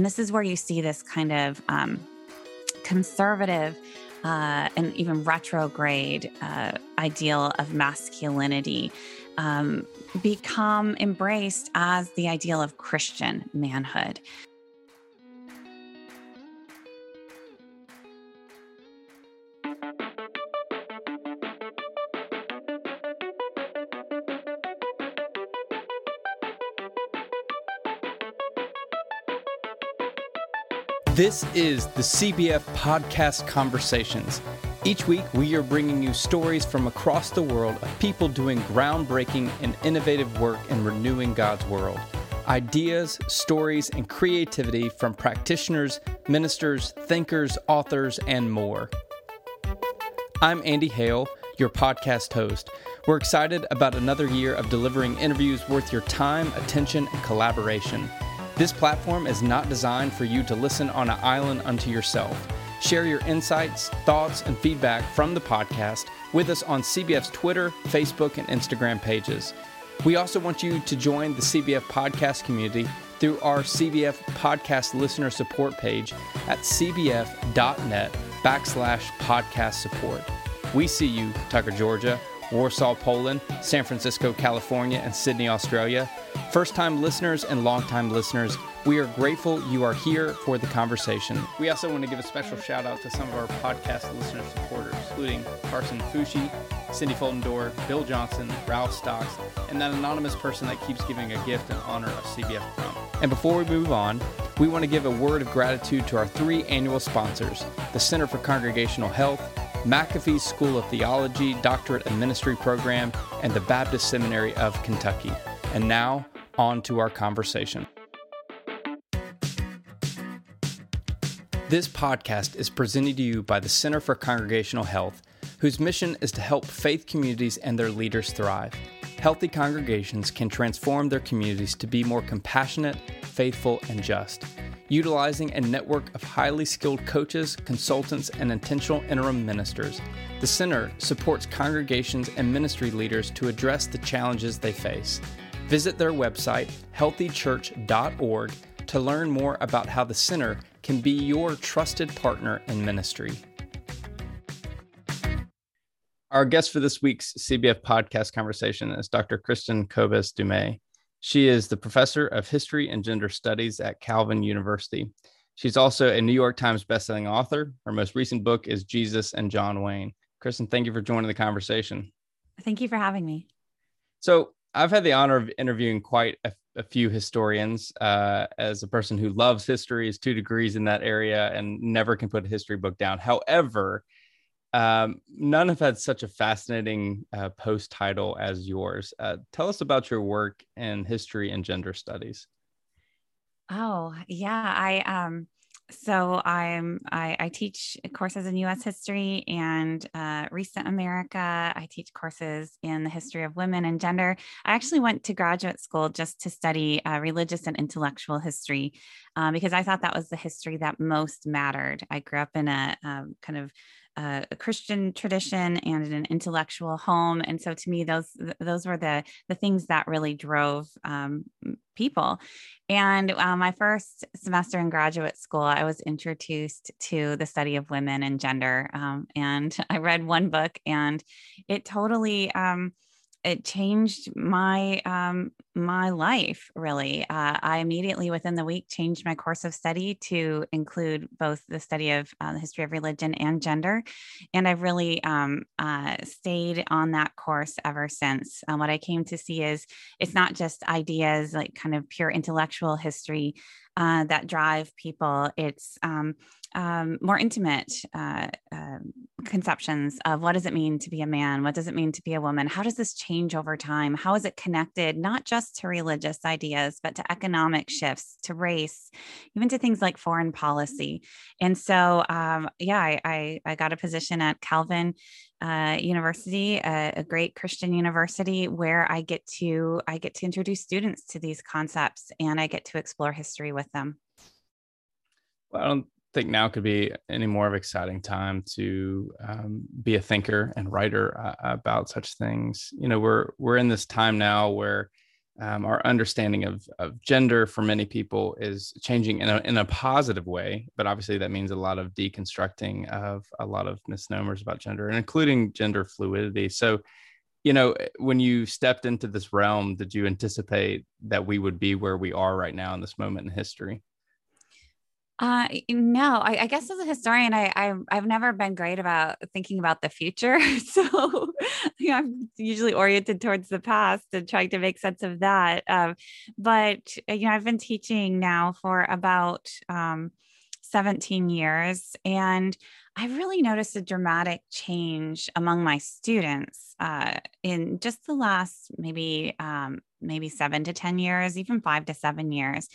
And this is where you see this kind of um, conservative uh, and even retrograde uh, ideal of masculinity um, become embraced as the ideal of Christian manhood. This is the CBF Podcast Conversations. Each week, we are bringing you stories from across the world of people doing groundbreaking and innovative work in renewing God's world. Ideas, stories, and creativity from practitioners, ministers, thinkers, authors, and more. I'm Andy Hale, your podcast host. We're excited about another year of delivering interviews worth your time, attention, and collaboration. This platform is not designed for you to listen on an island unto yourself. Share your insights, thoughts, and feedback from the podcast with us on CBF's Twitter, Facebook, and Instagram pages. We also want you to join the CBF podcast community through our CBF podcast listener support page at cbf.net backslash podcast support. We see you, Tucker, Georgia, Warsaw, Poland, San Francisco, California, and Sydney, Australia. First time listeners and long time listeners, we are grateful you are here for the conversation. We also want to give a special shout out to some of our podcast listener supporters, including Carson Fushi, Cindy Foldendor, Bill Johnson, Ralph Stocks, and that anonymous person that keeps giving a gift in honor of CBF Crump. And before we move on, we want to give a word of gratitude to our three annual sponsors the Center for Congregational Health, McAfee School of Theology Doctorate and Ministry Program, and the Baptist Seminary of Kentucky. And now, on to our conversation. This podcast is presented to you by the Center for Congregational Health, whose mission is to help faith communities and their leaders thrive. Healthy congregations can transform their communities to be more compassionate, faithful, and just utilizing a network of highly skilled coaches, consultants, and intentional interim ministers. The Center supports congregations and ministry leaders to address the challenges they face. Visit their website, healthychurch.org, to learn more about how the Center can be your trusted partner in ministry. Our guest for this week's CBF podcast conversation is Dr. Kristin Kobes Du Mez. She is the professor of history and gender studies at Calvin University. She's also a New York Times bestselling author. Her most recent book is Jesus and John Wayne. Kristin, thank you for joining the conversation. Thank you for having me. So, I've had the honor of interviewing quite a, a few historians. Uh, as a person who loves history, is two degrees in that area, and never can put a history book down. However, um, none have had such a fascinating uh, post title as yours. Uh, tell us about your work in history and gender studies. Oh yeah, I um, so I'm I, I teach courses in U.S. history and uh, recent America. I teach courses in the history of women and gender. I actually went to graduate school just to study uh, religious and intellectual history uh, because I thought that was the history that most mattered. I grew up in a um, kind of a Christian tradition and an intellectual home, and so to me, those those were the the things that really drove um, people. And uh, my first semester in graduate school, I was introduced to the study of women and gender, um, and I read one book, and it totally. Um, it changed my um, my life really. Uh, I immediately within the week changed my course of study to include both the study of uh, the history of religion and gender, and I've really um, uh, stayed on that course ever since. What I came to see is it's not just ideas like kind of pure intellectual history uh, that drive people. It's um, um, more intimate uh, uh, conceptions of what does it mean to be a man? What does it mean to be a woman? How does this change over time? How is it connected not just to religious ideas, but to economic shifts, to race, even to things like foreign policy? And so, um, yeah, I, I, I, got a position at Calvin uh, University, a, a great Christian university, where I get to I get to introduce students to these concepts and I get to explore history with them. Well, I don't think now could be any more of exciting time to um, be a thinker and writer uh, about such things. You know, we're we're in this time now where um, our understanding of, of gender for many people is changing in a, in a positive way but obviously that means a lot of deconstructing of a lot of misnomers about gender and including gender fluidity. So you know when you stepped into this realm did you anticipate that we would be where we are right now in this moment in history uh, no, I, I, guess as a historian, I, I've, I've never been great about thinking about the future. so you know, I'm usually oriented towards the past and trying to make sense of that. Um, but, you know, I've been teaching now for about um, 17 years. And I've really noticed a dramatic change among my students uh, in just the last maybe um, maybe seven to 10 years, even five to seven years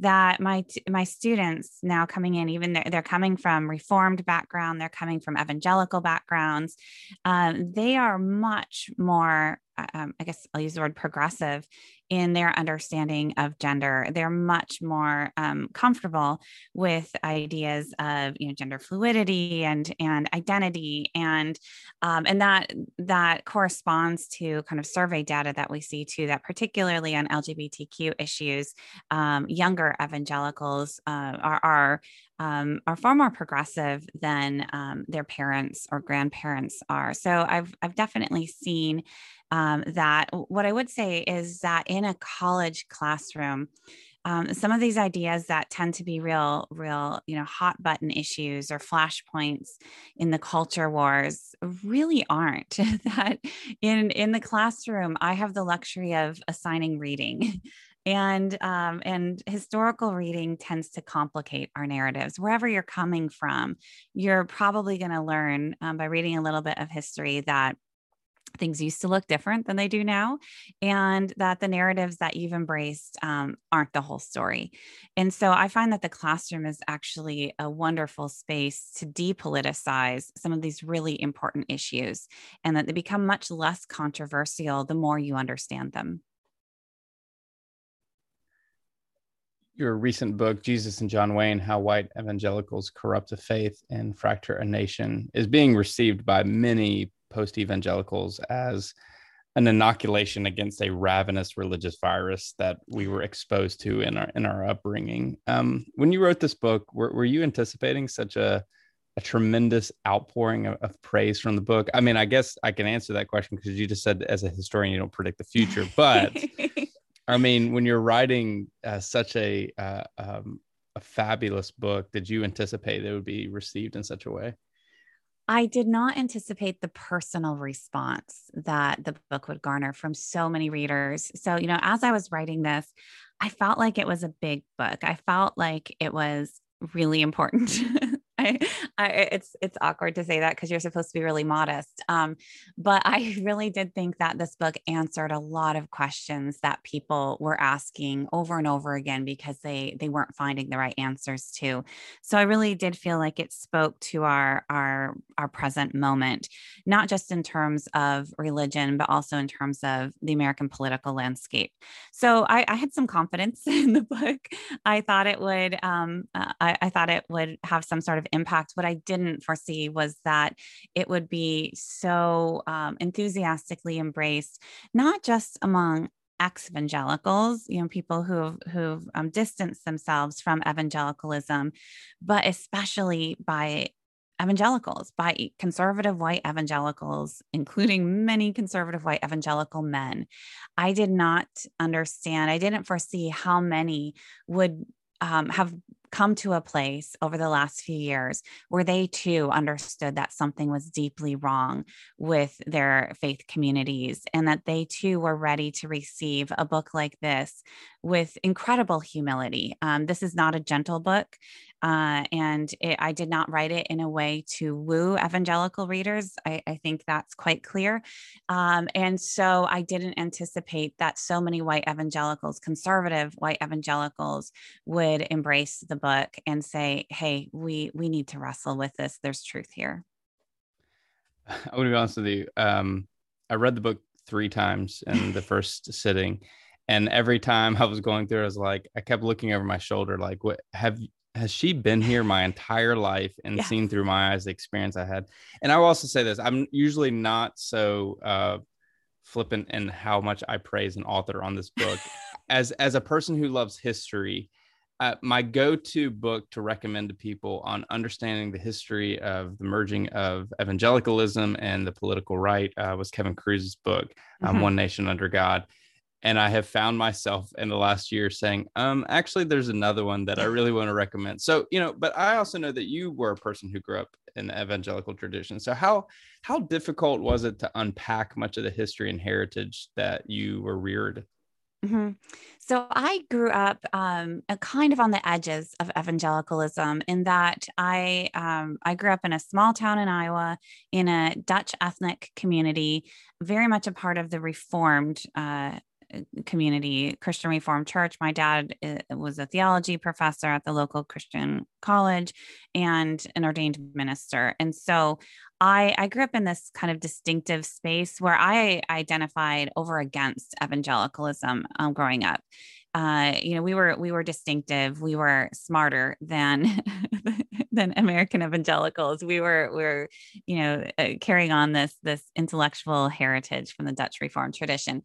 that my my students now coming in even they're, they're coming from reformed background they're coming from evangelical backgrounds um, they are much more uh, um, i guess i'll use the word progressive in their understanding of gender. They're much more um, comfortable with ideas of you know gender fluidity and and identity and um, and that that corresponds to kind of survey data that we see too. That particularly on LGBTQ issues, um, younger evangelicals uh, are are um, are far more progressive than um, their parents or grandparents are. So I've I've definitely seen um, that what I would say is that in a college classroom, um, some of these ideas that tend to be real, real, you know, hot button issues or flashpoints in the culture wars really aren't. that in in the classroom, I have the luxury of assigning reading. and um, and historical reading tends to complicate our narratives wherever you're coming from you're probably going to learn um, by reading a little bit of history that things used to look different than they do now, and that the narratives that you've embraced um, aren't the whole story. And so I find that the classroom is actually a wonderful space to depoliticize some of these really important issues and that they become much less controversial the more you understand them. Your recent book, Jesus and John Wayne How White Evangelicals Corrupt a Faith and Fracture a Nation, is being received by many post evangelicals as an inoculation against a ravenous religious virus that we were exposed to in our in our upbringing. Um, when you wrote this book, were, were you anticipating such a a tremendous outpouring of, of, praise from the book? I mean, I guess I can answer that question because you just said as a historian you don't predict the future, but I mean, when you're writing uh, such a uh, um, a fabulous book, did you anticipate it would be received in such a way? I did not anticipate the personal response that the book would garner from so many readers. So, you know, as I was writing this, I felt like it was a big book. I felt like it was really important. I, I, it's it's awkward to say that because you're supposed to be really modest. Um, but I really did think that this book answered a lot of questions that people were asking over and over again because they they weren't finding the right answers to. So I really did feel like it spoke to our our our present moment, not just in terms of religion, but also in terms of the American political landscape. So I, I had some confidence in the book. I thought it would um, uh, I, I thought it would have some sort of impact. What I didn't foresee was that it would be so um, enthusiastically embraced, not just among ex-evangelicals, you know, people who've who've um, distanced themselves from evangelicalism, but especially by evangelicals, by conservative white evangelicals, including many conservative white evangelical men. I did not understand, I didn't foresee how many would um, have come to a place over the last few years where they too understood that something was deeply wrong with their faith communities and that they too were ready to receive a book like this with incredible humility. Um, this is not a gentle book. Uh, and it, I did not write it in a way to woo evangelical readers. I, I think that's quite clear. Um, and so I didn't anticipate that so many white evangelicals, conservative white evangelicals, would embrace the book and say, "Hey, we we need to wrestle with this. There's truth here." I would be honest with you. Um, I read the book three times in the first sitting and every time I was going through, I was like, I kept looking over my shoulder, like, what have has she been here my entire life and yeah. seen through my eyes the experience I had? And I will also say this: I'm usually not so uh, flippant in how much I praise an author on this book. as as a person who loves history, uh, my go-to book to recommend to people on understanding the history of the merging of evangelicalism and the political right uh, was Kevin Kruse's book, um, mm-hmm. One Nation Under God. And I have found myself in the last year saying, um, actually, there's another one that I really want to recommend. So, you know, but I also know that you were a person who grew up in the evangelical tradition. So how how difficult was it to unpack much of the history and heritage that you were reared Mm-hmm. So I grew up um, kind of on the edges of evangelicalism in that I um, I grew up in a small town in Iowa in a Dutch ethnic community, very much a part of the Reformed uh, community, Christian Reformed Church. My dad uh, was a theology professor at the local Christian college and an ordained minister, and so I, I grew up in this kind of distinctive space where I identified over against evangelicalism um, growing up. Uh, you know, we were we were distinctive. We were smarter than than American evangelicals. We were we were you know uh, carrying on this this intellectual heritage from the Dutch Reformed tradition.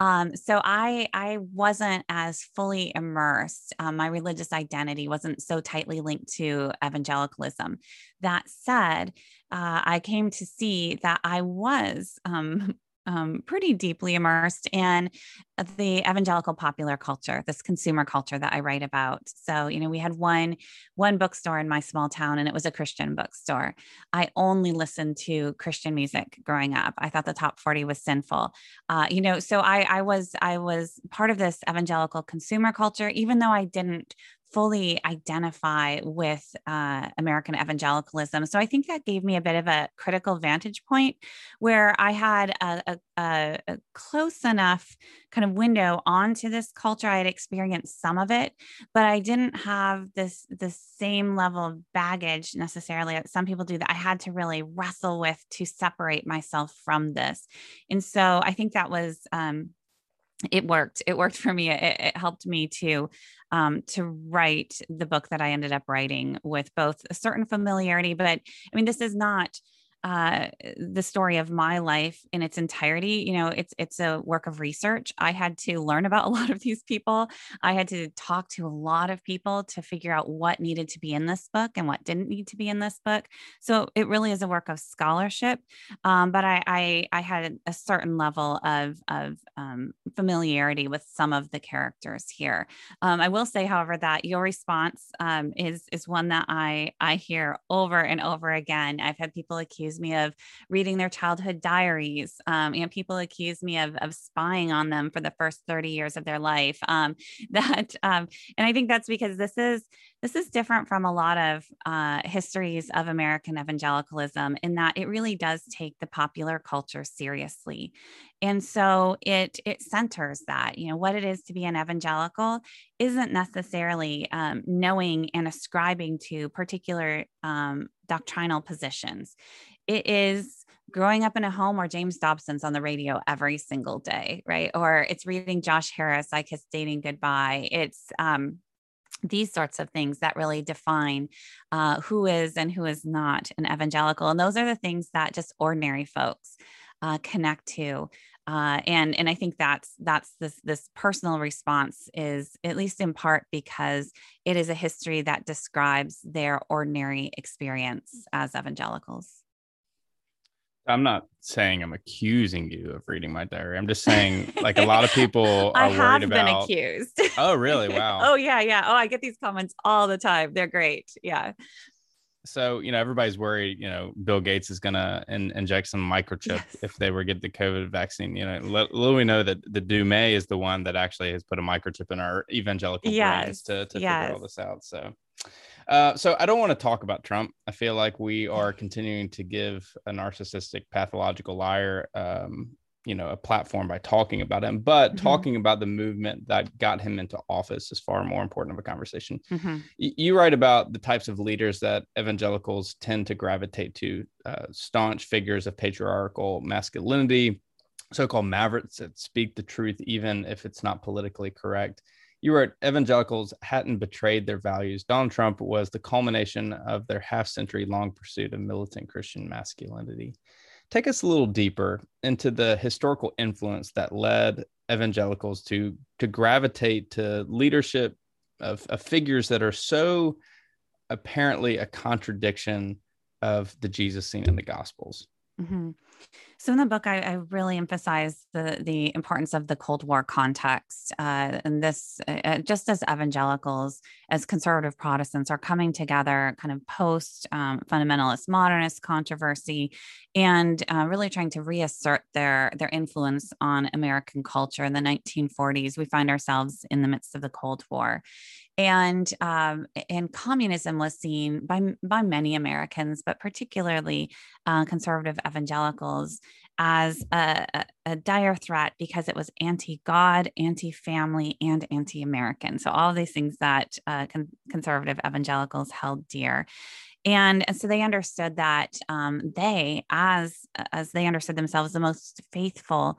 Um, so I I wasn't as fully immersed. Um, my religious identity wasn't so tightly linked to evangelicalism. That said, uh, I came to see that I was um, um, pretty deeply immersed in the evangelical popular culture, this consumer culture that I write about. So, you know, we had one one bookstore in my small town, and it was a Christian bookstore. I only listened to Christian music growing up. I thought the top forty was sinful. Uh, you know, so I, I was I was part of this evangelical consumer culture, even though I didn't fully identify with uh, American evangelicalism. So I think that gave me a bit of a critical vantage point where I had a, a, a, close enough kind of window onto this culture. I had experienced some of it, but I didn't have this the same level of baggage necessarily that some people do that I had to really wrestle with to separate myself from this. And so I think that was um, it worked it worked for me it, it helped me to um, to write the book that i ended up writing with both a certain familiarity but i mean this is not uh, the story of my life in its entirety. You know, it's it's a work of research. I had to learn about a lot of these people. I had to talk to a lot of people to figure out what needed to be in this book and what didn't need to be in this book. So it really is a work of scholarship. Um, but I, I, I had a certain level of of um, familiarity with some of the characters here. Um, I will say, however, that your response um, is is one that I I hear over and over again. I've had people accuse accuse me of reading their childhood diaries. Um, and people accuse me of, of spying on them for the first 30 years of their life. Um, that, um, and I think that's because this is, this is different from a lot of uh, histories of American evangelicalism in that it really does take the popular culture seriously. And so it it centers that, you know, what it is to be an evangelical isn't necessarily um, knowing and ascribing to particular um, doctrinal positions it is growing up in a home where James Dobson's on the radio every single day, right? Or it's reading Josh Harris, I Kissed Dating Goodbye. It's um, these sorts of things that really define uh, who is and who is not an evangelical. And those are the things that just ordinary folks uh, connect to. Uh, and and I think that's that's this this personal response is at least in part because it is a history that describes their ordinary experience as evangelicals. I'm not saying I'm accusing you of reading my diary. I'm just saying, like, a lot of people are I have been accused. Oh, really? Wow. oh, yeah, yeah. Oh, I get these comments all the time. They're great. Yeah. So you know, everybody's worried. You know, Bill Gates is gonna in, inject some microchip yes. if they were get the COVID vaccine. You know, little we know that the Du Mez is the one that actually has put a microchip in our evangelical yes. brains to to yes. figure all this out. So. Uh, so I don't want to talk about Trump. I feel like we are continuing to give a narcissistic, pathological liar, um, you know, a platform by talking about him. But mm-hmm. talking about the movement that got him into office is far more important of a conversation. Mm-hmm. Y- you write about the types of leaders that evangelicals tend to gravitate to: uh, staunch figures of patriarchal masculinity, so-called mavericks that speak the truth even if it's not politically correct you wrote evangelicals hadn't betrayed their values. Donald Trump was the culmination of their half century long pursuit of militant Christian masculinity. take us a little deeper into the historical influence that led evangelicals to to gravitate to leadership of, of figures that are so apparently a contradiction of the Jesus seen in the Gospels. Mm-hmm. So in the book, I, I, really emphasize the the importance of the Cold War context, uh, and this uh, uh, just as evangelicals, as conservative Protestants, are coming together, kind of post um, fundamentalist modernist controversy, and uh, really trying to reassert their their influence on American culture. In the 1940s, we find ourselves in the midst of the Cold War, and um, and communism was seen by by many Americans, but particularly uh, conservative evangelicals, as a, a, dire threat because it was anti-God, anti-family, and anti-American. So all of these things that uh, con- conservative evangelicals held dear. And, and so they understood that um, they, as as they understood themselves, the most faithful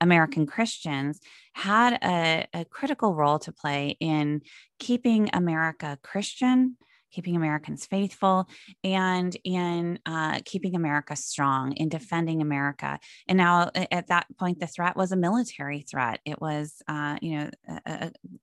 American Christians had a, a critical role to play in keeping America Christian, keeping Americans faithful, and in uh, keeping America strong, in defending America. And now, at that point, the threat was a military threat. It was, uh, you know,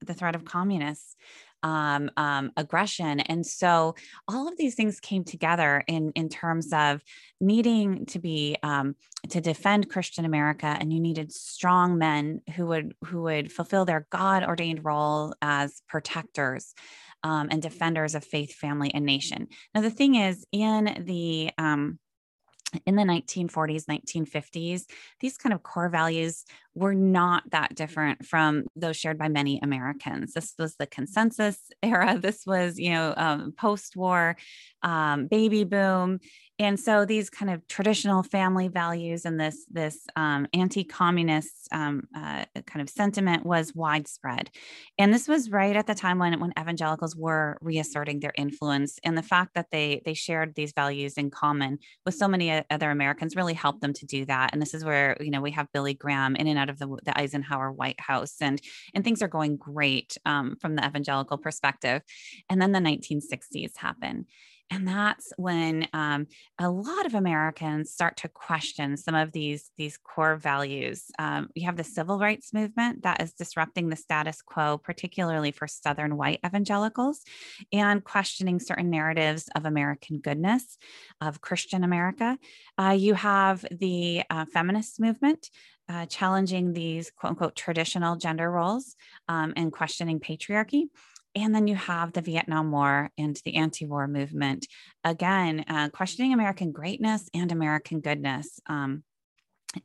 the threat of communists um, um, aggression. And so all of these things came together in, in terms of needing to be um, to defend Christian America, and you needed strong men who would who would fulfill their God ordained role as protectors. Um, and defenders of faith, family, and nation. Now, the thing is, in the um, in the 1940s, 1950s, these kind of core values were not that different from those shared by many Americans. This was the consensus era. This was, you know, um, post war um, baby boom and so these kind of traditional family values and this this um, anti-communist um, uh, kind of sentiment was widespread. And this was right at the time when when evangelicals were reasserting their influence and the fact that they they shared these values in common with so many other americans really helped them to do that. And this is where you know we have billy graham in and out of the, the eisenhower white house and and things are going great um, from the evangelical perspective. And then the 1960s happen and that's when um, a lot of Americans start to question some of these these core values. Um, you have the civil rights movement that is disrupting the status quo, particularly for Southern white evangelicals, and questioning certain narratives of American goodness, of Christian America. Uh, you have the uh, feminist movement. Uh, challenging these quote unquote traditional gender roles um, and questioning patriarchy. And then you have the Vietnam War and the anti war movement. Again, uh, questioning American greatness and American goodness. Um,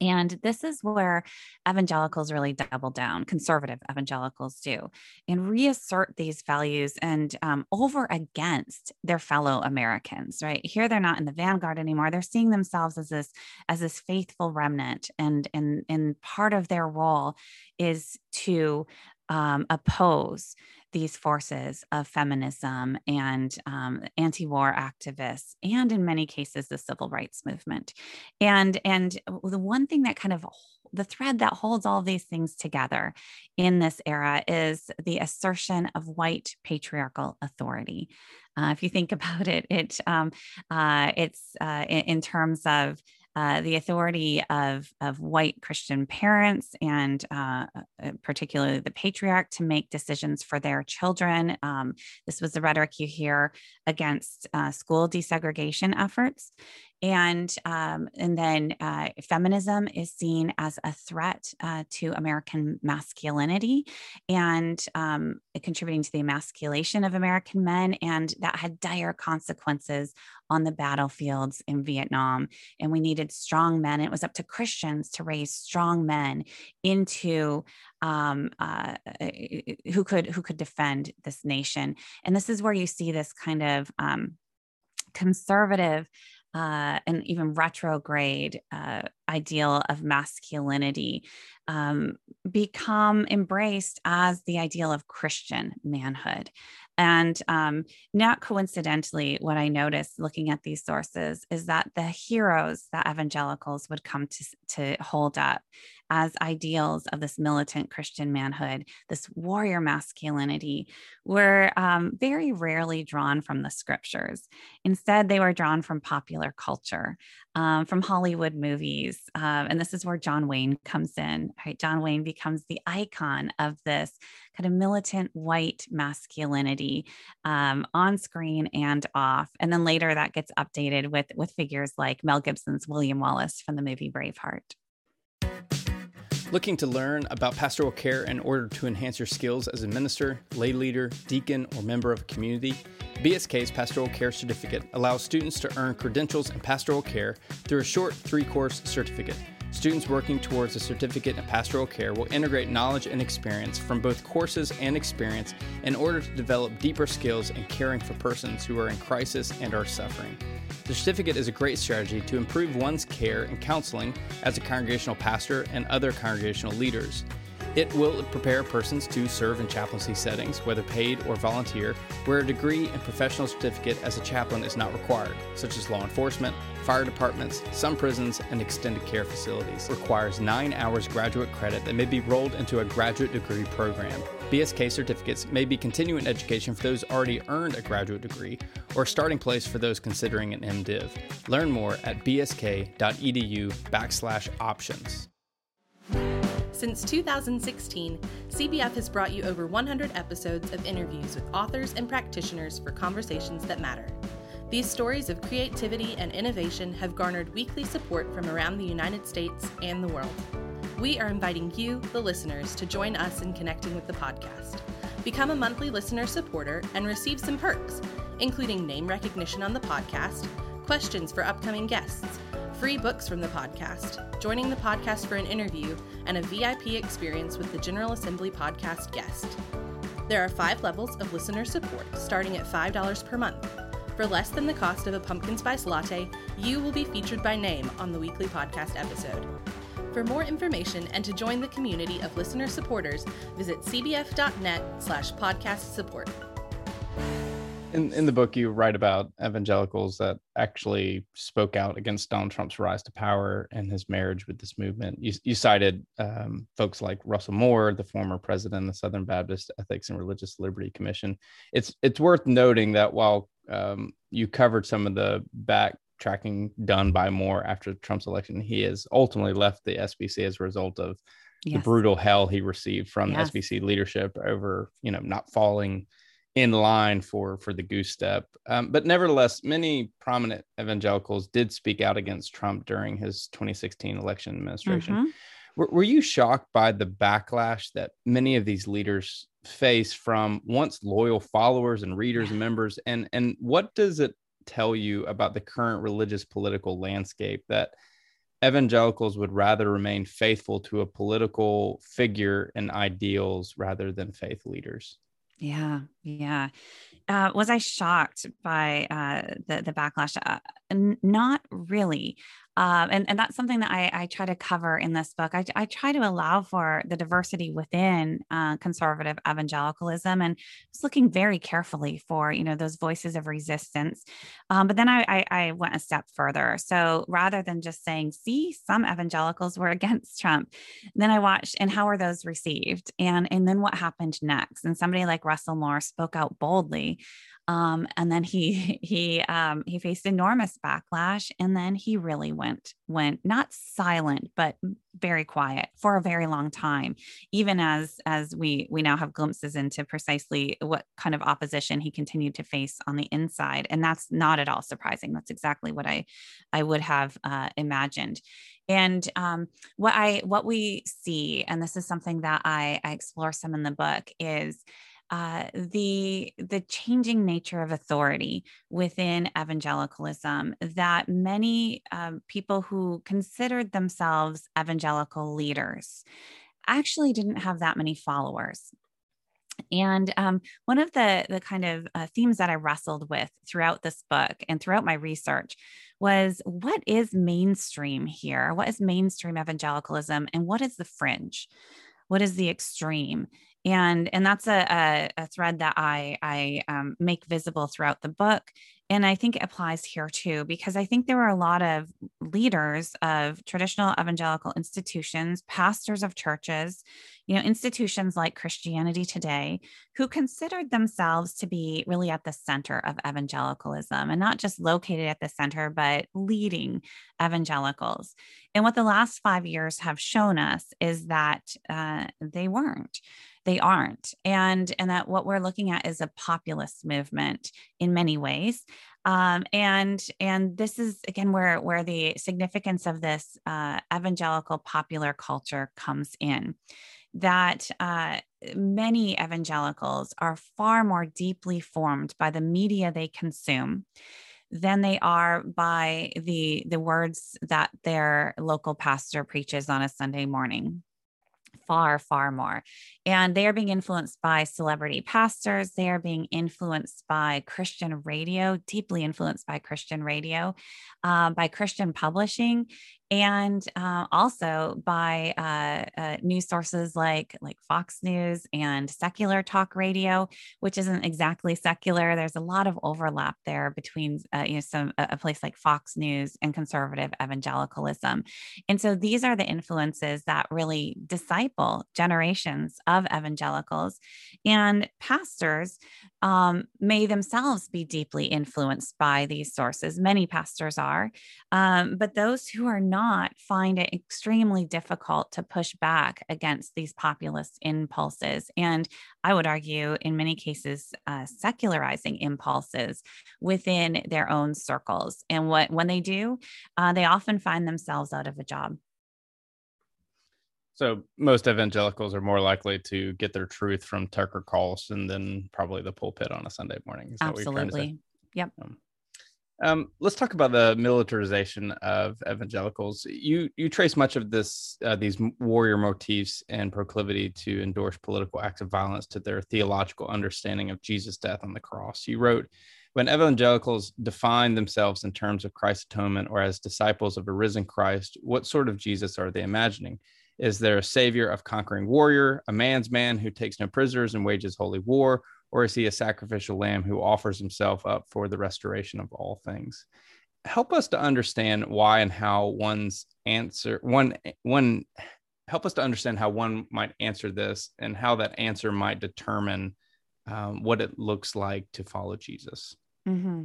and this is where evangelicals really double down, conservative evangelicals do, and reassert these values and um, over against their fellow Americans. Right here, they're not in the vanguard anymore. They're seeing themselves as this as this faithful remnant, and and and part of their role is to um, oppose these forces of feminism and um, anti-war activists and in many cases the civil rights movement and and the one thing that kind of the thread that holds all these things together in this era is the assertion of white patriarchal authority. Uh, if you think about it, it um, uh, it's uh, in, in, terms of uh, the authority of, of white Christian parents and uh, uh, particularly the patriarch to make decisions for their children. Um, this was the rhetoric you hear against uh, school desegregation efforts and um, and then uh, feminism is seen as a threat uh, to American masculinity and um, contributing to the emasculation of American men, and that had dire consequences on the battlefields in Vietnam. And we needed strong men. It was up to Christians to raise strong men into um, uh, who could who could defend this nation. And this is where you see this kind of um, conservative uh, and even retrograde uh, ideal of masculinity um, become embraced as the ideal of Christian manhood. And um, not coincidentally, what I noticed looking at these sources is that the heroes that evangelicals would come to, to hold up as ideals of this militant Christian manhood, this warrior masculinity, were um, very rarely drawn from the scriptures. Instead, they were drawn from popular culture, um, from Hollywood movies. Um, and this is where John Wayne comes in, right? John Wayne becomes the icon of this kind of militant white masculinity um, on screen and off. And then later that gets updated with, with figures like Mel Gibson's William Wallace from the movie Braveheart. Looking to learn about pastoral care in order to enhance your skills as a minister, lay leader, deacon, or member of a community? BSK's Pastoral Care Certificate allows students to earn credentials in pastoral care through a short three course certificate. Students working towards a certificate in pastoral care will integrate knowledge and experience from both courses and experience in order to develop deeper skills in caring for persons who are in crisis and are suffering. The certificate is a great strategy to improve one's care and counseling as a congregational pastor and other congregational leaders. It will prepare persons to serve in chaplaincy settings, whether paid or volunteer, where a degree and professional certificate as a chaplain is not required, such as law enforcement, fire departments, some prisons, and extended care facilities. Requires nine hours graduate credit that may be rolled into a graduate degree program. BSK certificates may be continuing education for those already earned a graduate degree or a starting place for those considering an MDiv. Learn more at bsk.edu backslash options. Since 2016, CBF has brought you over 100 episodes of interviews with authors and practitioners for conversations that matter. These stories of creativity and innovation have garnered weekly support from around the United States and the world. We are inviting you, the listeners, to join us in connecting with the podcast. Become a monthly listener supporter and receive some perks, including name recognition on the podcast, questions for upcoming guests, free books from the podcast, joining the podcast for an interview, and a VIP experience with the General Assembly podcast guest. There are five levels of listener support, starting at $5 per month. For less than the cost of a pumpkin spice latte, you will be featured by name on the weekly podcast episode. For more information and to join the community of listener supporters, visit cbf.net slash podcast support in in the book you write about evangelicals that actually spoke out against Donald Trump's rise to power and his marriage with this movement. You, you cited um, folks like Russell Moore, the former president of the Southern Baptist Ethics and Religious Liberty Commission. It's it's worth noting that while um, you covered some of the backtracking done by Moore after Trump's election, he has ultimately left the SBC as a result of yes. the brutal hell he received from yes. the SBC leadership over you know not falling in line for for the goose step. Um, but nevertheless, many prominent evangelicals did speak out against Trump during his 2016 election administration. Mm-hmm. Were, were you shocked by the backlash that many of these leaders face from once loyal followers and readers and members? And and what does it tell you about the current religious political landscape that evangelicals would rather remain faithful to a political figure and ideals rather than faith leaders? Yeah, yeah. Uh, was I shocked by uh, the the backlash? Uh, not really. Um, and, and that's something that I, I, try to cover in this book. I, I, try to allow for the diversity within uh, conservative evangelicalism and was looking very carefully for, you know, those voices of resistance. Um, but then I, I, I, went a step further. So rather than just saying, see, some evangelicals were against Trump, then I watched and how are those received? And, and then what happened next? And somebody like Russell Moore spoke out boldly um, and then he he um, he faced enormous backlash, and then he really went went not silent but very quiet for a very long time. Even as as we we now have glimpses into precisely what kind of opposition he continued to face on the inside, and that's not at all surprising. That's exactly what I I would have uh, imagined. And um, what I what we see, and this is something that I, I explore some in the book, is uh, the the changing nature of authority within evangelicalism that many um, people who considered themselves evangelical leaders actually didn't have that many followers And um, one of the the kind of uh, themes that I wrestled with throughout this book and throughout my research was what is mainstream here? What is mainstream evangelicalism, and what is the fringe? What is the extreme? And and that's a, a, a thread that I I um, make visible throughout the book and I think it applies here too, because I think there were a lot of leaders of traditional evangelical institutions, pastors of churches, you know, institutions like Christianity Today, who considered themselves to be really at the center of evangelicalism and not just located at the center, but leading evangelicals. And what the last five years have shown us is that uh, they weren't they aren't. And and that what we're looking at is a populist movement in many ways. Um, and and this is again where where the significance of this uh, evangelical popular culture comes in that uh, many evangelicals are far more deeply formed by the media they consume than they are by the the words that their local pastor preaches on a Sunday morning far, far more. And they are being influenced by celebrity pastors. They are being influenced by Christian radio, deeply influenced by Christian radio, uh, by Christian publishing, and uh, also by uh, uh, news sources like like Fox News and secular talk radio, which isn't exactly secular. There's a lot of overlap there between uh, you know some a place like Fox News and conservative evangelicalism, and so these are the influences that really disciple generations of evangelicals and pastors um, may themselves be deeply influenced by these sources. Many pastors are, um, but those who are not find it extremely difficult to push back against these populist impulses. And I would argue, in many cases, uh, secularizing impulses within their own circles. And what when they do, uh, they often find themselves out of a job. So most evangelicals are more likely to get their truth from Tucker Carlson than probably the pulpit on a Sunday morning. Is Absolutely. Yep. Um, um, let's talk about the militarization of evangelicals. You you trace much of this uh, these warrior motifs and proclivity to endorse political acts of violence to their theological understanding of Jesus' death on the cross. You wrote, when evangelicals define themselves in terms of Christ's atonement or as disciples of a risen Christ, what sort of Jesus are they imagining? Is there a savior of conquering warrior, a man's man who takes no prisoners and wages holy war, or is he a sacrificial lamb who offers himself up for the restoration of all things? Help us to understand why and how one's answer one one help us to understand how one might answer this and how that answer might determine um, what it looks like to follow Jesus. Mm-hmm.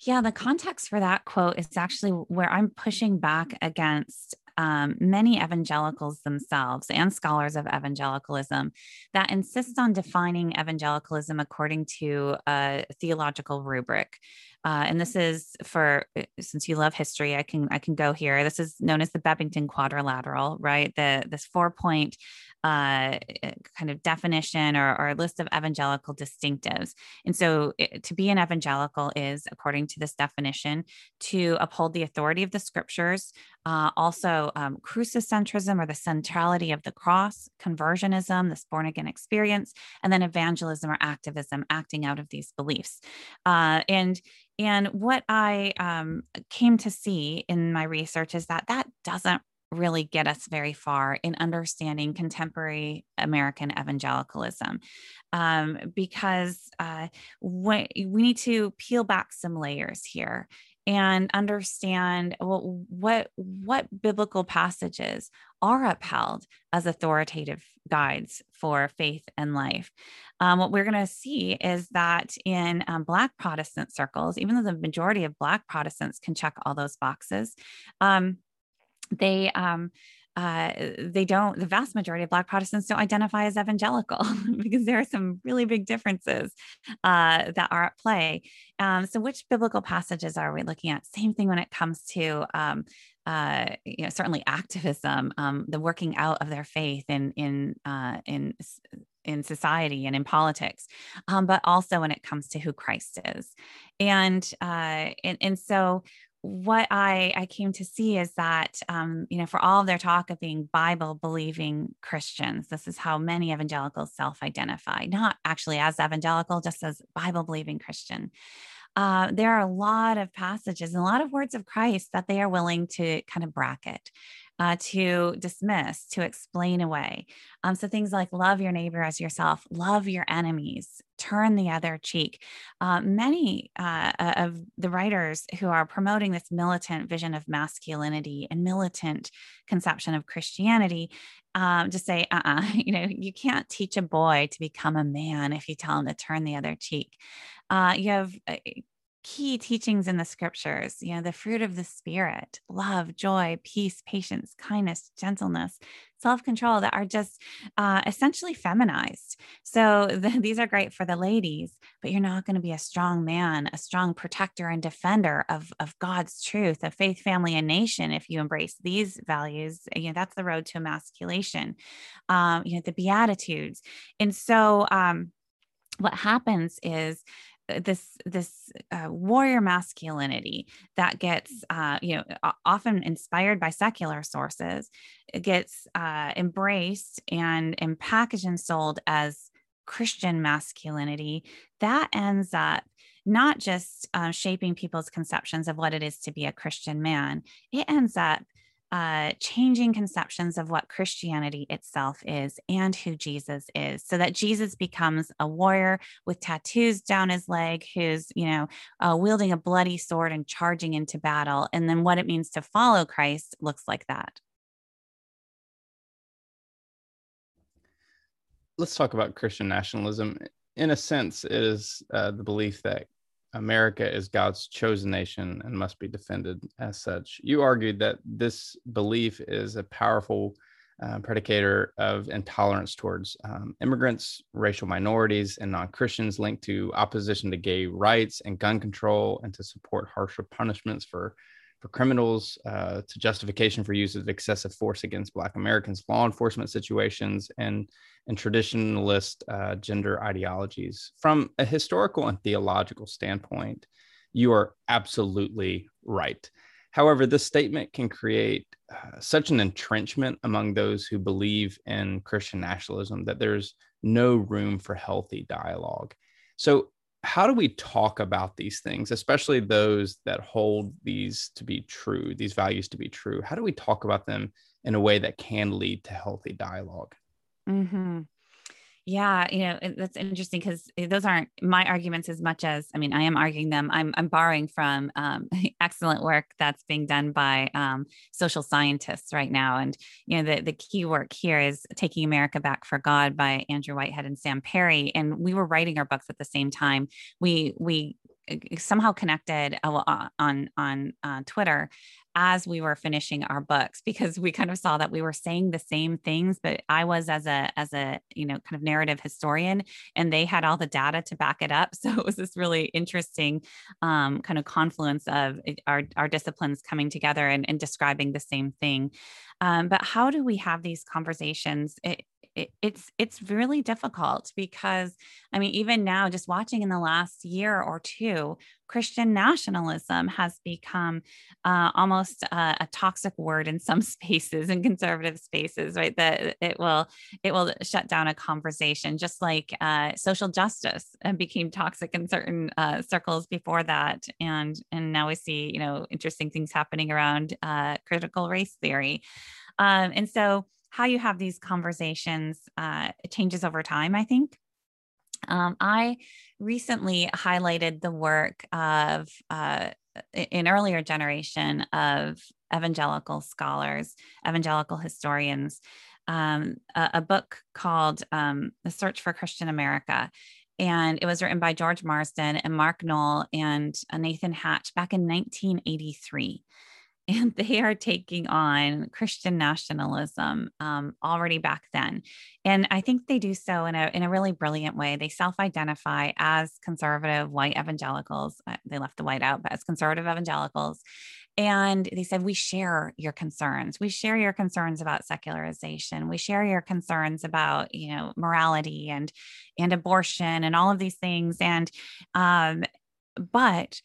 Yeah, the context for that quote is actually where I'm pushing back against um, many evangelicals themselves and scholars of evangelicalism that insist on defining evangelicalism according to a theological rubric. Uh, and this is for uh, since you love history, I can I can go here. This is known as the Bebbington Quadrilateral, right? The this four point uh, eh, kind of definition or, or list of evangelical distinctives. And so, it, eh, to be an evangelical is, according to this definition, to uphold the authority of the scriptures, uh, also um, crucicentrism or the centrality of the cross, conversionism, this born again experience, and then evangelism or activism, acting out of these beliefs. Uh, and and what I um, came to see in my research is that that doesn't really get us very far in understanding contemporary American evangelicalism. Um, because uh, we need to peel back some layers here and understand well, what what biblical passages are upheld as authoritative guides for faith and life. Um, what we're going to see is that in um, Black Protestant circles, even though the majority of Black Protestants can check all those boxes, um, they um, uh, they don't the vast majority of black protestants don't identify as evangelical because there are some really big differences uh, that are at play. Um, so which biblical passages are we looking at? Same thing when it comes to um, uh, you know certainly activism um, the working out of their faith in in uh, in in society and in politics, um, but also when it comes to who Christ is, and uh, and, and so what I, I came to see is that, um, you know, for all of their talk of being Bible believing Christians, this is how many evangelicals self identify, not actually as evangelical, just as Bible believing Christian. Uh, there are a lot of passages and a lot of words of Christ that they are willing to kind of bracket uh, to dismiss, to explain away. Um, so things like love your neighbor as yourself, love your enemies, turn the other cheek. Uh, many uh, of the writers who are promoting this militant vision of masculinity and militant conception of Christianity um, just say, uh uh-uh. you know, you can't teach a boy to become a man if you tell him to turn the other cheek. Uh, you have uh, key teachings in the scriptures, you know, the fruit of the spirit, love, joy, peace, patience, kindness, gentleness, self control that are just uh, essentially feminized. So the, these are great for the ladies, but you're not going to be a strong man, a strong protector and defender of, of God's truth, of faith, family, and nation. If you embrace these values, you know, that's the road to emasculation, um, you know, the Beatitudes. And so, um, what happens is this this uh, warrior masculinity that gets uh, you know often inspired by secular sources gets uh, embraced and and packaged and sold as christian masculinity that ends up not just um, shaping people's conceptions of what it is to be a christian man it ends up uh, changing conceptions of what Christianity itself is and who Jesus is, so that Jesus becomes a warrior with tattoos down his leg, who's, you know, uh, wielding a bloody sword and charging into battle. And then what it means to follow Christ looks like that. Let's talk about Christian nationalism. In a sense, it is uh, the belief that America is God's chosen nation and must be defended as such. You argued that this belief is a powerful uh, predicator of intolerance towards um, immigrants, racial minorities, and non Christians linked to opposition to gay rights and gun control, and to support harsher punishments for for criminals uh, to justification for use of excessive force against Black Americans, law enforcement situations, and, and traditionalist uh, gender ideologies. From a historical and theological standpoint, you are absolutely right. However, this statement can create uh, such an entrenchment among those who believe in Christian nationalism that there's no room for healthy dialogue. So, how do we talk about these things, especially those that hold these to be true, these values to be true? How do we talk about them in a way that can lead to healthy dialog mm-hmm. Yeah, you know, that's interesting because those aren't my arguments as much as I mean, I am arguing them. I'm I'm borrowing from um, excellent work that's being done by um, social scientists right now, and you know, the the key work here is "Taking America Back for God" by Andrew Whitehead and Sam Perry, and we were writing our books at the same time. We we somehow connected uh, on on uh, Twitter as we were finishing our books because we kind of saw that we were saying the same things but I was as a as a you know kind of narrative historian and they had all the data to back it up. So it was this really interesting um, kind of confluence of our, our disciplines coming together and, and describing the same thing. Um, but how do we have these conversations? It, it, it's it's really difficult because I mean even now just watching in the last year or two Christian nationalism has become uh, almost a, a, toxic word in some spaces in conservative spaces right? That it will it will shut down a conversation just like uh, social justice uh, became toxic in certain uh, circles before that. And and now we see you know interesting things happening around uh, critical race theory. Um, and so how you have these conversations uh, changes over time, I think. Um, I recently highlighted the work of uh, an earlier generation of evangelical scholars, evangelical historians, um, a, a, book called um, The Search for Christian America. And it was written by George Marsden and Mark Noll and uh, Nathan Hatch back in 1983 and they are taking on Christian nationalism um, already back then. And I think they do so in a, in a really brilliant way. They self identify as conservative white evangelicals. Uh, they left the white out, but as conservative evangelicals. And they said, We share your concerns. We share your concerns about secularization. We share your concerns about, you know, morality and, and abortion and all of these things. And, um, but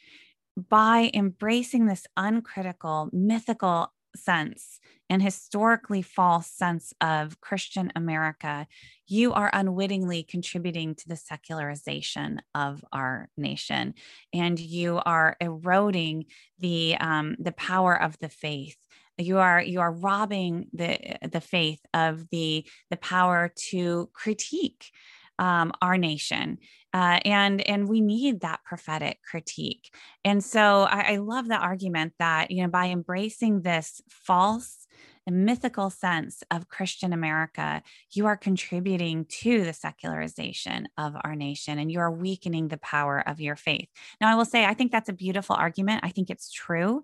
by embracing this uncritical, mythical sense and historically false sense of Christian America, you are unwittingly contributing to the secularization of our nation, and you are eroding the um, the power of the faith. You are you are robbing the the faith of the the power to critique um, our nation. Uh, and and we need that prophetic critique and so I, I love the argument that you know by embracing this false mythical sense of Christian America, you are contributing to the secularization of our nation and you are weakening the power of your faith. Now, I will say, I think that's a beautiful argument. I think it's true.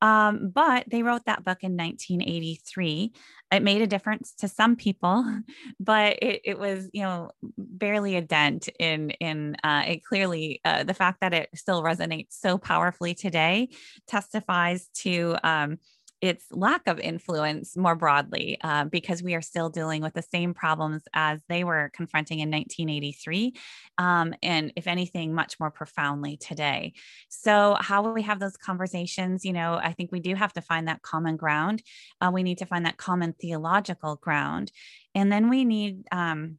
Um, but they wrote that book in 1983. It made a difference to some people, but it, it was, you know, barely a dent in in uh, it. Clearly, uh, the fact that it still resonates so powerfully today testifies to um, its lack of influence more broadly uh, because we are still dealing with the same problems as they were confronting in 1983 um, and if anything much more profoundly today. So how will we have those conversations you know i think we do have to find that common ground uh, we need to find that common theological ground and then we need um,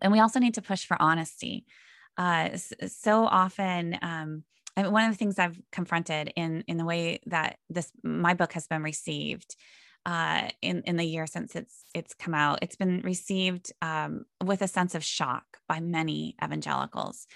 and we also need to push for honesty. Uh, so often um, I mean, one of the things I've confronted in in the way that this my book has been received uh, in in the year since it's it's come out, it's been received um, with a sense of shock by many evangelicals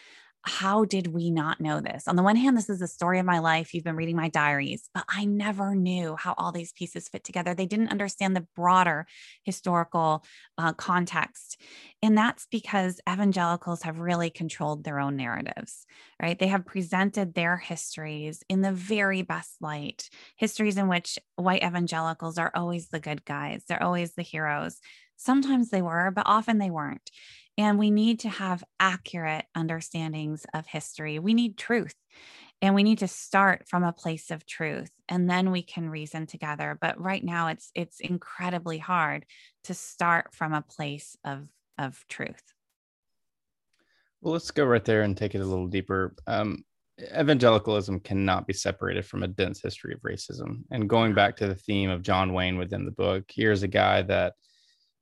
how did we not know this? On the one hand, this is the story of my life. You've been reading my diaries, but I never knew how all these pieces fit together. They didn't understand the broader historical uh, context. And that's because evangelicals have really controlled their own narratives, right? They have presented their histories in the very best light, histories in which white evangelicals are always the good guys, they're always the heroes. Sometimes they were, but often they weren't. And we need to have accurate understandings of history. We need truth. And we need to start from a place of truth and then we can reason together. But right now it's it's incredibly hard to start from a place of of truth. Well, let's go right there and take it a little deeper. Um, evangelicalism cannot be separated from a dense history of racism. And going back to the theme of John Wayne within the book, here's a guy that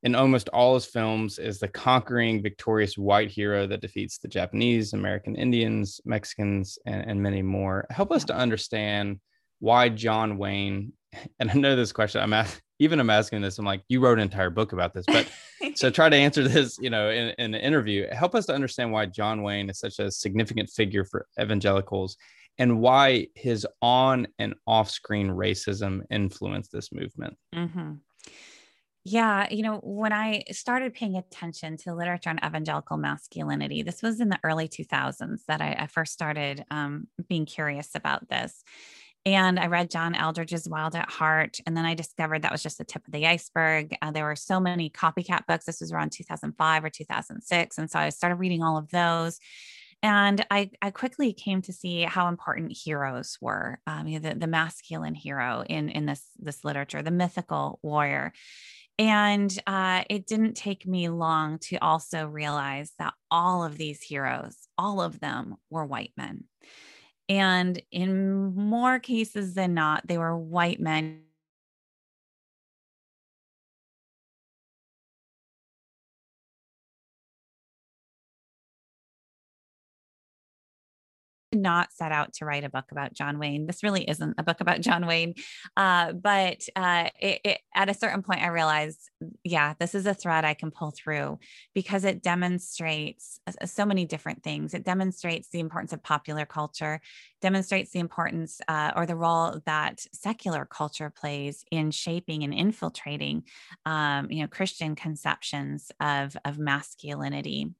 in almost all his films is the conquering, victorious white hero that defeats the Japanese, American Indians, Mexicans, and, and many more. Help us to understand why John Wayne. And I know this question. I'm at, even I'm asking this. I'm like, you wrote an entire book about this, but so try to answer this. You know, in, in an interview, help us to understand why John Wayne is such a significant figure for evangelicals, and why his on and off screen racism influenced this movement. Mm-hmm. Yeah, you know, when I started paying attention to literature on evangelical masculinity, this was in the early 2000s that I, I first started um, being curious about this. And I read John Eldredge's Wild at Heart. And then I discovered that was just the tip of the iceberg. Uh, there were so many copycat books. This was around 2005 or 2006. And so I started reading all of those. And I, I quickly came to see how important heroes were, um, you know, the, the masculine hero in, in this, this literature, the mythical warrior. And uh, it didn't take me long to also realize that all of these heroes, all of them were white men. And in more cases than not, they were white men not set out to write a book about John Wayne. This really isn't a book about John Wayne. Uh, but uh, it, it, at a certain point, I realized, yeah, this is a thread I can pull through because it demonstrates so many different things. It demonstrates the importance of popular culture, demonstrates the importance uh, or the role that secular culture plays in shaping and infiltrating, um, you know, Christian conceptions of, of masculinity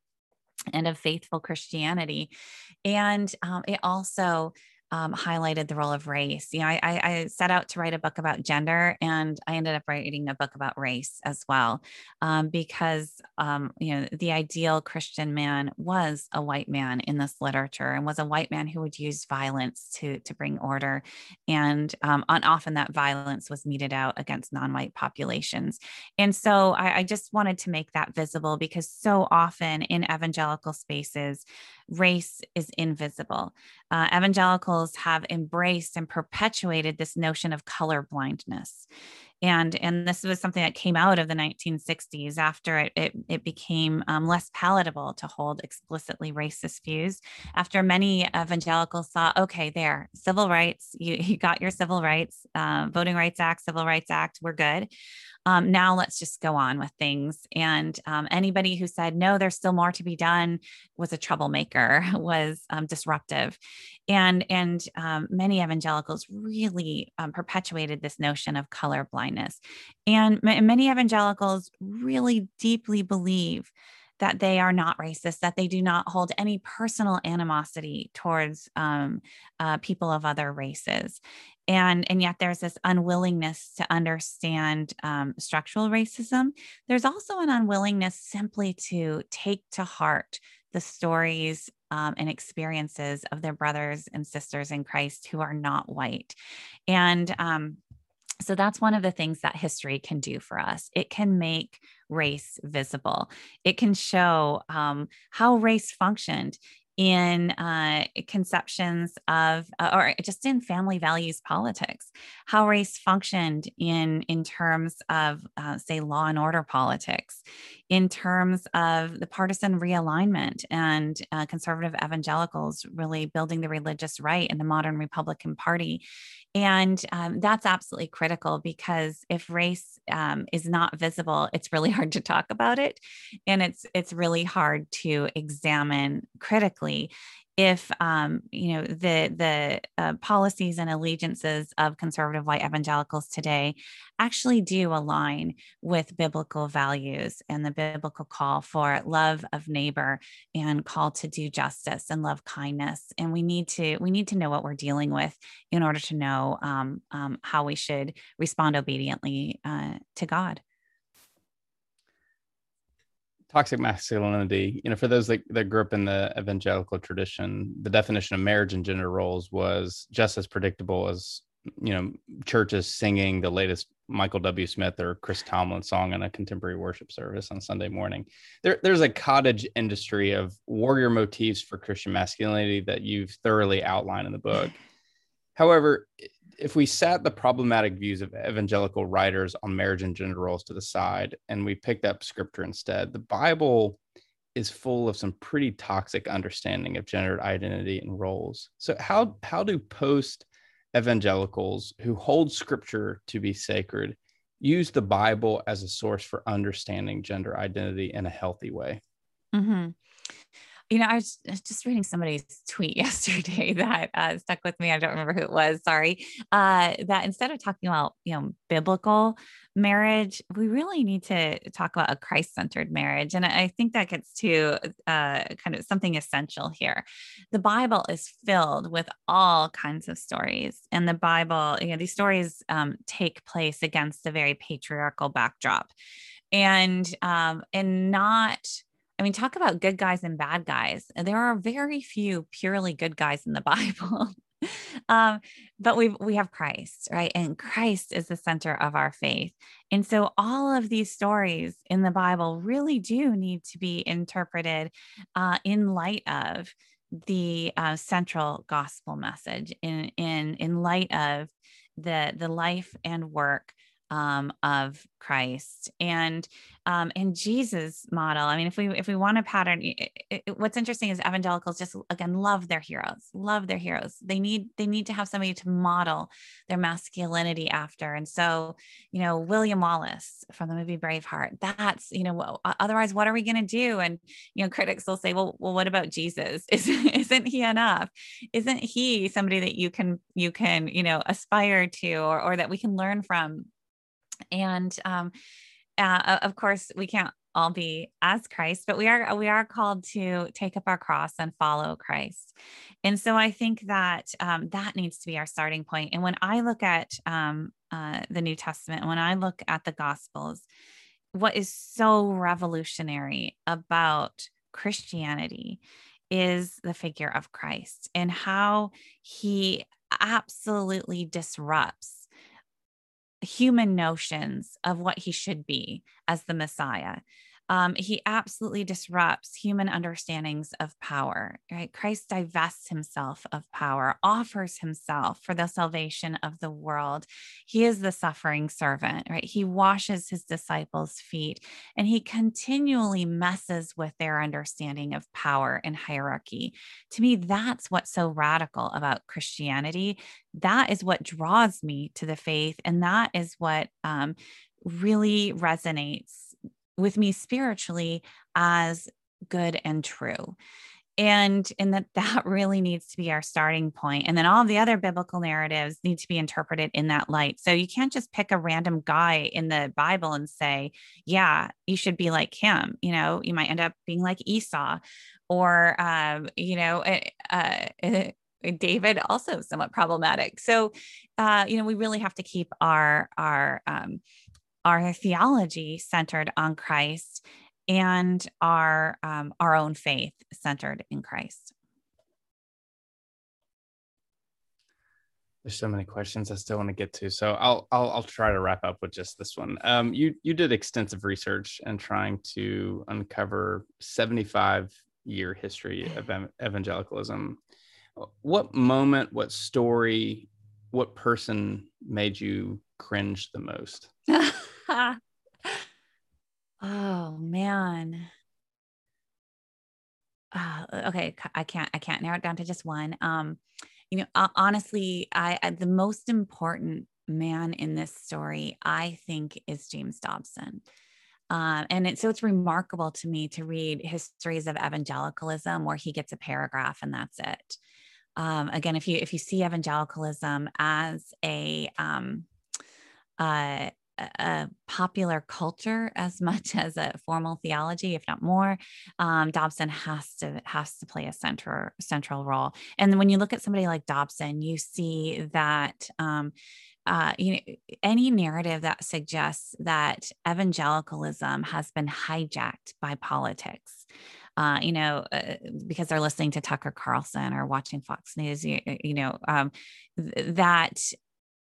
and of faithful Christianity. And um, it also um, highlighted the role of race. You know, I, I, set out to write a book about gender, and I ended up writing a book about race as well, um, because um, you know the ideal Christian man was a white man in this literature, and was a white man who would use violence to to bring order, and um, often that violence was meted out against non-white populations. And so I, I just wanted to make that visible because so often in evangelical spaces race is invisible. Uh, have embraced and perpetuated this notion of color blindness and and this was something that came out of the 1960s after it it, it became um, less palatable to hold explicitly racist views after many evangelicals saw okay there civil rights you, you got your civil rights uh, voting rights act civil rights act we're good um, now let's just go on with things. And um, anybody who said, no, there's still more to be done was a troublemaker, was um, disruptive. And, and um, many evangelicals really um, perpetuated this notion of color blindness. And many evangelicals really deeply believe that they are not racist, that they do not hold any personal animosity towards um, uh, people of other races. And and yet there's this unwillingness to understand um, structural racism. There's also an unwillingness simply to take to heart the stories um, and experiences of their brothers and sisters in christ who are not white. And um, so that's one of the things that history can do for us. It can make race visible. It can show um, how race functioned in uh, conceptions of uh, or just in family values politics how race functioned in in terms of uh, say law and order politics in terms of the partisan realignment and uh, conservative evangelicals really building the religious right in the modern republican party. And um, that's absolutely critical because if race um, is not visible, it's really hard to talk about it, and it's it's really hard to examine critically if um, you know the the uh, policies and allegiances of conservative white evangelicals today actually do align with biblical values and the biblical call for love of neighbor and call to do justice and love kindness. And we need to we need to know what we're dealing with in order to know um, um, how we should respond obediently uh, to god toxic masculinity you know for those that, that grew up in the evangelical tradition the definition of marriage and gender roles was just as predictable as you know churches singing the latest michael w. Smith or chris tomlin song in a contemporary worship service on sunday morning. There, there's a cottage industry of warrior motifs for christian masculinity that you've thoroughly outlined in the book. However if we set the problematic views of evangelical writers on marriage and gender roles to the side and we picked up scripture instead, the Bible is full of some pretty toxic understanding of gendered identity and roles. So how how do post evangelicals who hold scripture to be sacred use the Bible as a source for understanding gender identity in a healthy way? Mm-hmm you know, I was just reading somebody's tweet yesterday that uh, stuck with me. I don't remember who it was. Sorry. Uh, that instead of talking about, you know, biblical marriage, we really need to talk about a Christ centered marriage. And I think that gets to uh, kind of something essential here. The Bible is filled with all kinds of stories. And the Bible, you know, these stories um, take place against a very patriarchal backdrop. And um, and not I mean, talk about good guys and bad guys. There are very few purely good guys in the Bible. um, but we we have Christ, right? And Christ is the center of our faith. And so all of these stories in the Bible really do need to be interpreted uh, in light of the uh, central gospel message, in in in light of the the life and work um, of Christ and um, and Jesus model. I mean, if we if we want a pattern, it, it, what's interesting is evangelicals just again love their heroes, love their heroes. They need they need to have somebody to model their masculinity after. And so, you know, William Wallace from the movie Braveheart. That's you know, otherwise, what are we going to do? And you know, critics will say, well, well, what about Jesus? Isn't isn't he enough? Isn't he somebody that you can you can you know aspire to or or that we can learn from? And um, uh, of course we can't all be as Christ, but we are we are called to take up our cross and follow Christ. And so I think that um, that needs to be our starting point. And when I look at um, uh, the New Testament, when I look at the Gospels, what is so revolutionary about Christianity is the figure of Christ and how he absolutely disrupts human notions of what he should be as the Messiah. Um, he absolutely disrupts human understandings of power, right? Christ divests himself of power, offers himself for the salvation of the world. He is the suffering servant, right? He washes his disciples' feet and he continually messes with their understanding of power and hierarchy. To me, that's what's so radical about Christianity. That is what draws me to the faith. And that is what um, really resonates with me spiritually as good and true. And and that that really needs to be our starting point. And then all the other biblical narratives need to be interpreted in that light. So you can't just pick a random guy in the bible and say yeah you should be like him. You know you might end up being like esau or um, you know uh, uh, david also somewhat problematic. So uh, you know we really have to keep our our um, our theology centered on Christ and our um, our own faith centered in Christ. There's so many questions I still want to get to, so I'll I'll, I'll try to wrap up with just this one. Um, you you did extensive research and trying to uncover 75 year history of evangelicalism. What moment, what story, what person made you cringe the most? oh man. Uh, okay, I can't I can't narrow it down to just one. Um, you know, uh, honestly, I, I the most important man in this story, I think, is James Dobson. Um, and it, so it's remarkable to me to read histories of evangelicalism where he gets a paragraph and that's it. Um, again, if you if you see evangelicalism as a um, uh, a popular culture as much as a formal theology, if not more. Um, Dobson has to has to play a central central role. And when you look at somebody like Dobson, you see that um, uh, you know any narrative that suggests that evangelicalism has been hijacked by politics. Uh, you know, uh, because they're listening to Tucker Carlson or watching Fox News, you, you know, um, th- that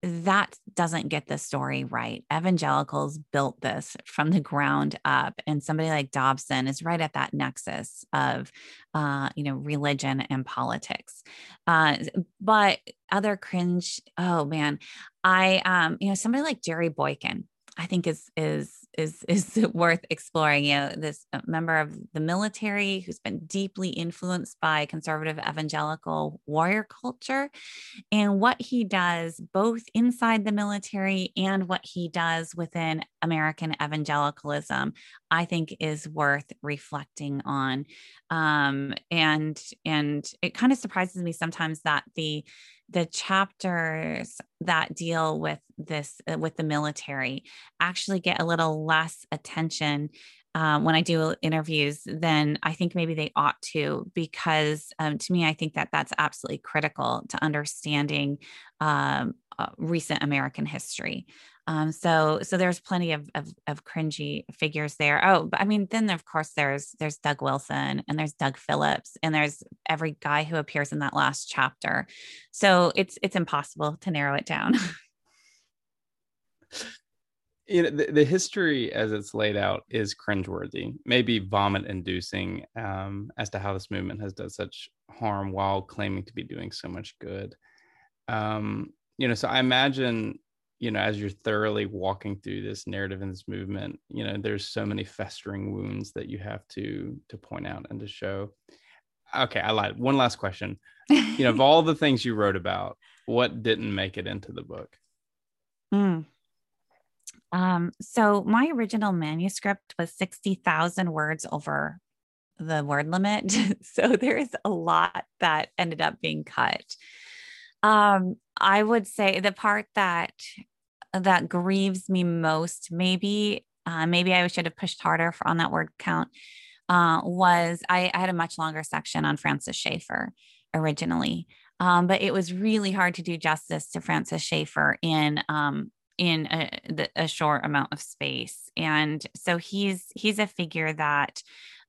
that doesn't get the story right. Evangelicals built this from the ground up, and somebody like Dobson is right at that nexus of, uh, you know, religion and politics. Uh, but other cringe, oh man, I, um, you know, somebody like Jerry Boykin, I think is is is is worth exploring. You know, this uh, member of the military who's been deeply influenced by conservative evangelical warrior culture, and what he does both inside the military and what he does within American evangelicalism, I think is worth reflecting on. Um, and and it kind of surprises me sometimes that the the chapters that deal with this uh, with the military actually get a little less attention um, when I do interviews than I think maybe they ought to, because um, to me, I think that that's absolutely critical to understanding um, uh, recent American history. Um, so so there's plenty of, of, of cringy figures there. Oh, but I mean, then of course there's there's Doug Wilson and there's Doug Phillips and there's every guy who appears in that last chapter. So it's it's impossible to narrow it down. you know the, the, history as it's laid out is cringeworthy maybe vomit inducing um, as to how this movement has done such harm while claiming to be doing so much good um, you know so i imagine you know as you're thoroughly walking through this narrative and this movement you know there's so many festering wounds that you have to to point out and to show. Okay i lied. One last question. You know of all the things you wrote about what didn't make it into the book? Mm. um, so my original manuscript was 60,000 words over the word limit. So there's a lot that ended up being cut um, I would say the part that that grieves me most, maybe, uh, maybe I should have pushed harder for, on that word count, uh, was I, I, had a much longer section on Francis Schaeffer originally. Um, but it was really hard to do justice to Francis Schaeffer in um, in a, a, short amount of space, and so he's he's a figure that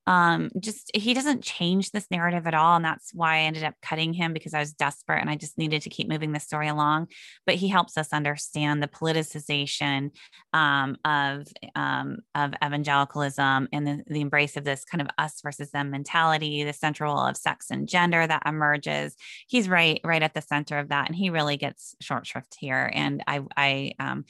um, just he doesn't change this narrative at all. And that's why I ended up cutting him because I was desperate and I just needed to keep moving the story along. But he helps us understand the politicization um, of um, of evangelicalism and the, the embrace of this kind of us versus them mentality, the central role of sex and gender that emerges. He's right right at the center of that, and he really gets short shrift here. And I I um,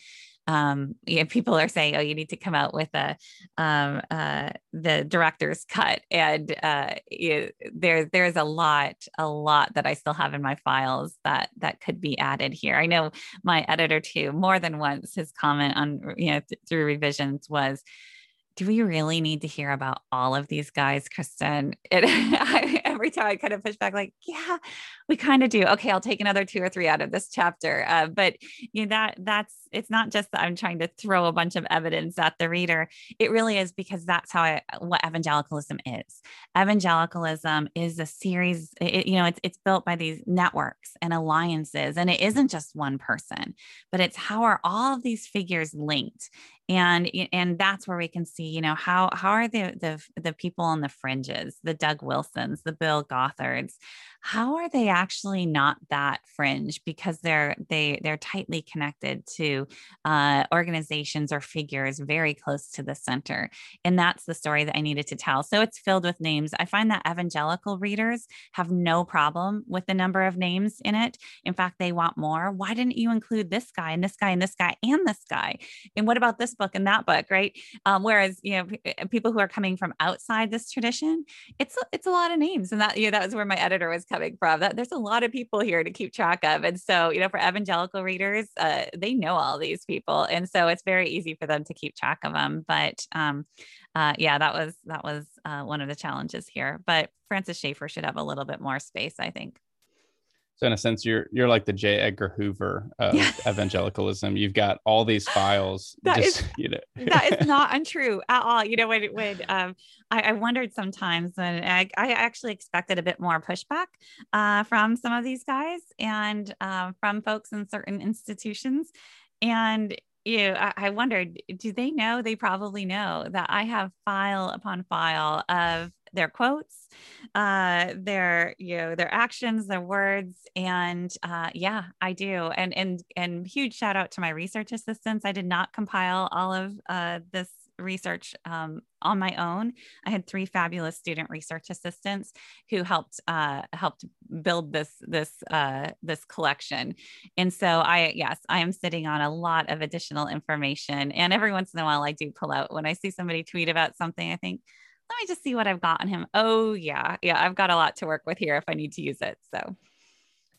um, yeah, people are saying, "Oh, you need to come out with a um, uh, the director's cut," and uh, you, there there's a lot, a lot that I still have in my files that that could be added here. I know my editor too, more than once, his comment on you know th- through revisions was do we really need to hear about all of these guys, Kristin? It, every time I kind of push back, like, yeah, we kind of do. Okay, I'll take another two or three out of this chapter. Uh, but you know that that's it's not just that I'm trying to throw a bunch of evidence at the reader. It really is because that's how I, what evangelicalism is. Evangelicalism is a series. It, you know, it's it's built by these networks and alliances, and it isn't just one person, but it's how are all of these figures linked and and that's where we can see you know how how are the the the people on the fringes the doug wilsons the bill gothards how are they actually not that fringe? Because they're they they're tightly connected to uh, organizations or figures very close to the center and that's the story that i needed to tell. So it's filled with names. I find that evangelical readers have no problem with the number of names in it. In fact they want more. Why didn't you include this guy and this guy and this guy and this guy? And what about this book and that book right? Um, whereas you know eh, people who are coming from outside this tradition it's it's a lot of names. And that know that was where my editor was coming coming from. That there's a lot of people here to keep track of, and so you know, for evangelical readers, uh, they know all these people, and so it's very easy for them to keep track of them. But um, uh, yeah, that was that was uh, one of the challenges here. But Francis Schaeffer should have a little bit more space, I think. So in a sense, you're you're like the J. Edgar Hoover of yeah. evangelicalism. You've got all these files. that just, is, you know. that is not untrue at all. You know, when when um, I, I wondered sometimes and I, I actually expected a bit more pushback uh, from some of these guys and uh, from folks in certain institutions, and you know, I, I wondered, do they know? They probably know that I have file upon file of their quotes, uh, their you know their actions, their words, and uh, yeah, I do. And and and huge shout out to my research assistants. I did not compile all of uh, this research um, on my own. I had three fabulous student research assistants who helped uh, helped build this this uh, this collection. And so I yes, I am sitting on a lot of additional information. And every once in a while, I do pull out when I see somebody tweet about something. I think let me just see what I've got on him. Oh yeah, yeah, I've got a lot to work with here if I need to use it. So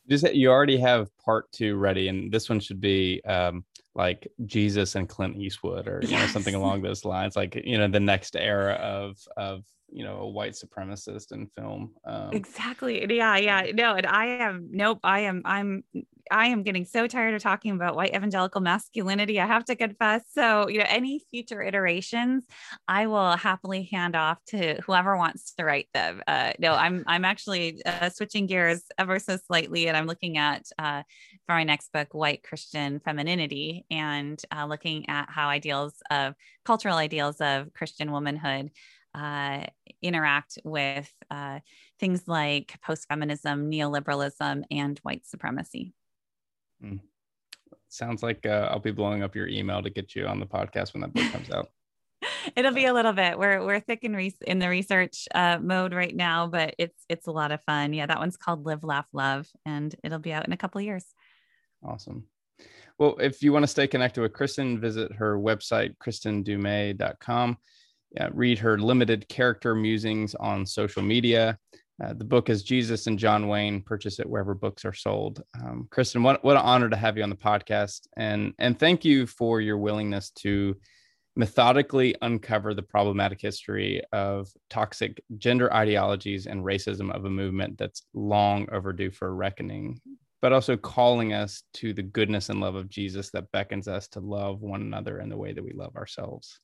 just you already have part two ready, and this one should be um, like Jesus and Clint Eastwood, or you yes. know something along those lines. Like you know the next era of of you know a white supremacist in film. Um, exactly. Yeah. Yeah. No. And I am. Nope. I am. I'm I am getting so tired of talking about white evangelical masculinity. I have to confess. So, you know, any future iterations, I will happily hand off to whoever wants to write them. Uh, no, I'm I'm actually uh, switching gears ever so slightly, and I'm looking at uh, for my next book, White Christian Femininity, and uh, looking at how ideals of cultural ideals of Christian womanhood uh, interact with uh, things like post feminism, neoliberalism, and white supremacy. Mm. Sounds like uh, I'll be blowing up your email to get you on the podcast when that book comes out. It'll be a little bit. We're we're thick in re- in the research uh, mode right now, but it's it's a lot of fun. Yeah, that one's called Live, Laugh, Love, and it'll be out in a couple years. Awesome. Well, if you want to stay connected with Kristin, visit her website, kristindumez.com. Yeah, read her limited character musings on social media. Uh, the book is Jesus and John Wayne. Purchase it wherever books are sold. Um, Kristin, what, what an honor to have you on the podcast. And, and thank you for your willingness to methodically uncover the problematic history of toxic gender ideologies and racism of a movement that's long overdue for reckoning, but also calling us to the goodness and love of Jesus that beckons us to love one another in the way that we love ourselves.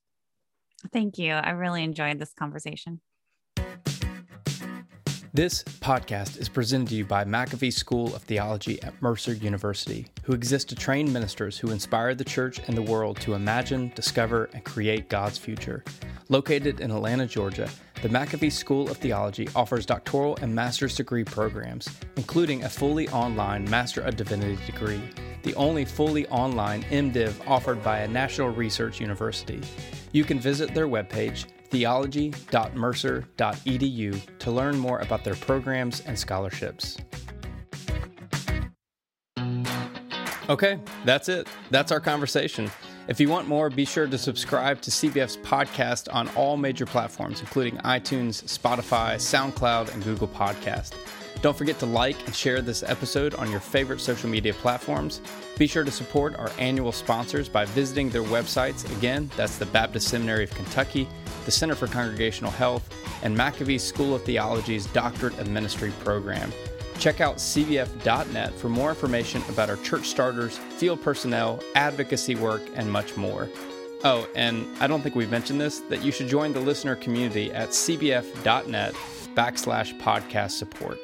Thank you. I really enjoyed this conversation. This podcast is presented to you by McAfee School of Theology at Mercer University, who exists to train ministers who inspire the church and the world to imagine, discover, and create God's future. Located in Atlanta, Georgia, the McAfee School of Theology offers doctoral and master's degree programs, including a fully online Master of Divinity degree, the only fully online MDiv offered by a national research university. You can visit their webpage, theology.mercer.edu, to learn more about their programs and scholarships. Okay, that's it. That's our conversation. If you want more, be sure to subscribe to CBF's podcast on all major platforms, including iTunes, Spotify, SoundCloud, and Google Podcast. Don't forget to like and share this episode on your favorite social media platforms. Be sure to support our annual sponsors by visiting their websites. Again, that's the Baptist Seminary of Kentucky, the Center for Congregational Health, and McAfee School of Theology's Doctorate of Ministry program. Check out cbf.net for more information about our church starters, field personnel, advocacy work, and much more. Oh, and I don't think we've mentioned this that you should join the listener community at cbf.net backslash podcast support.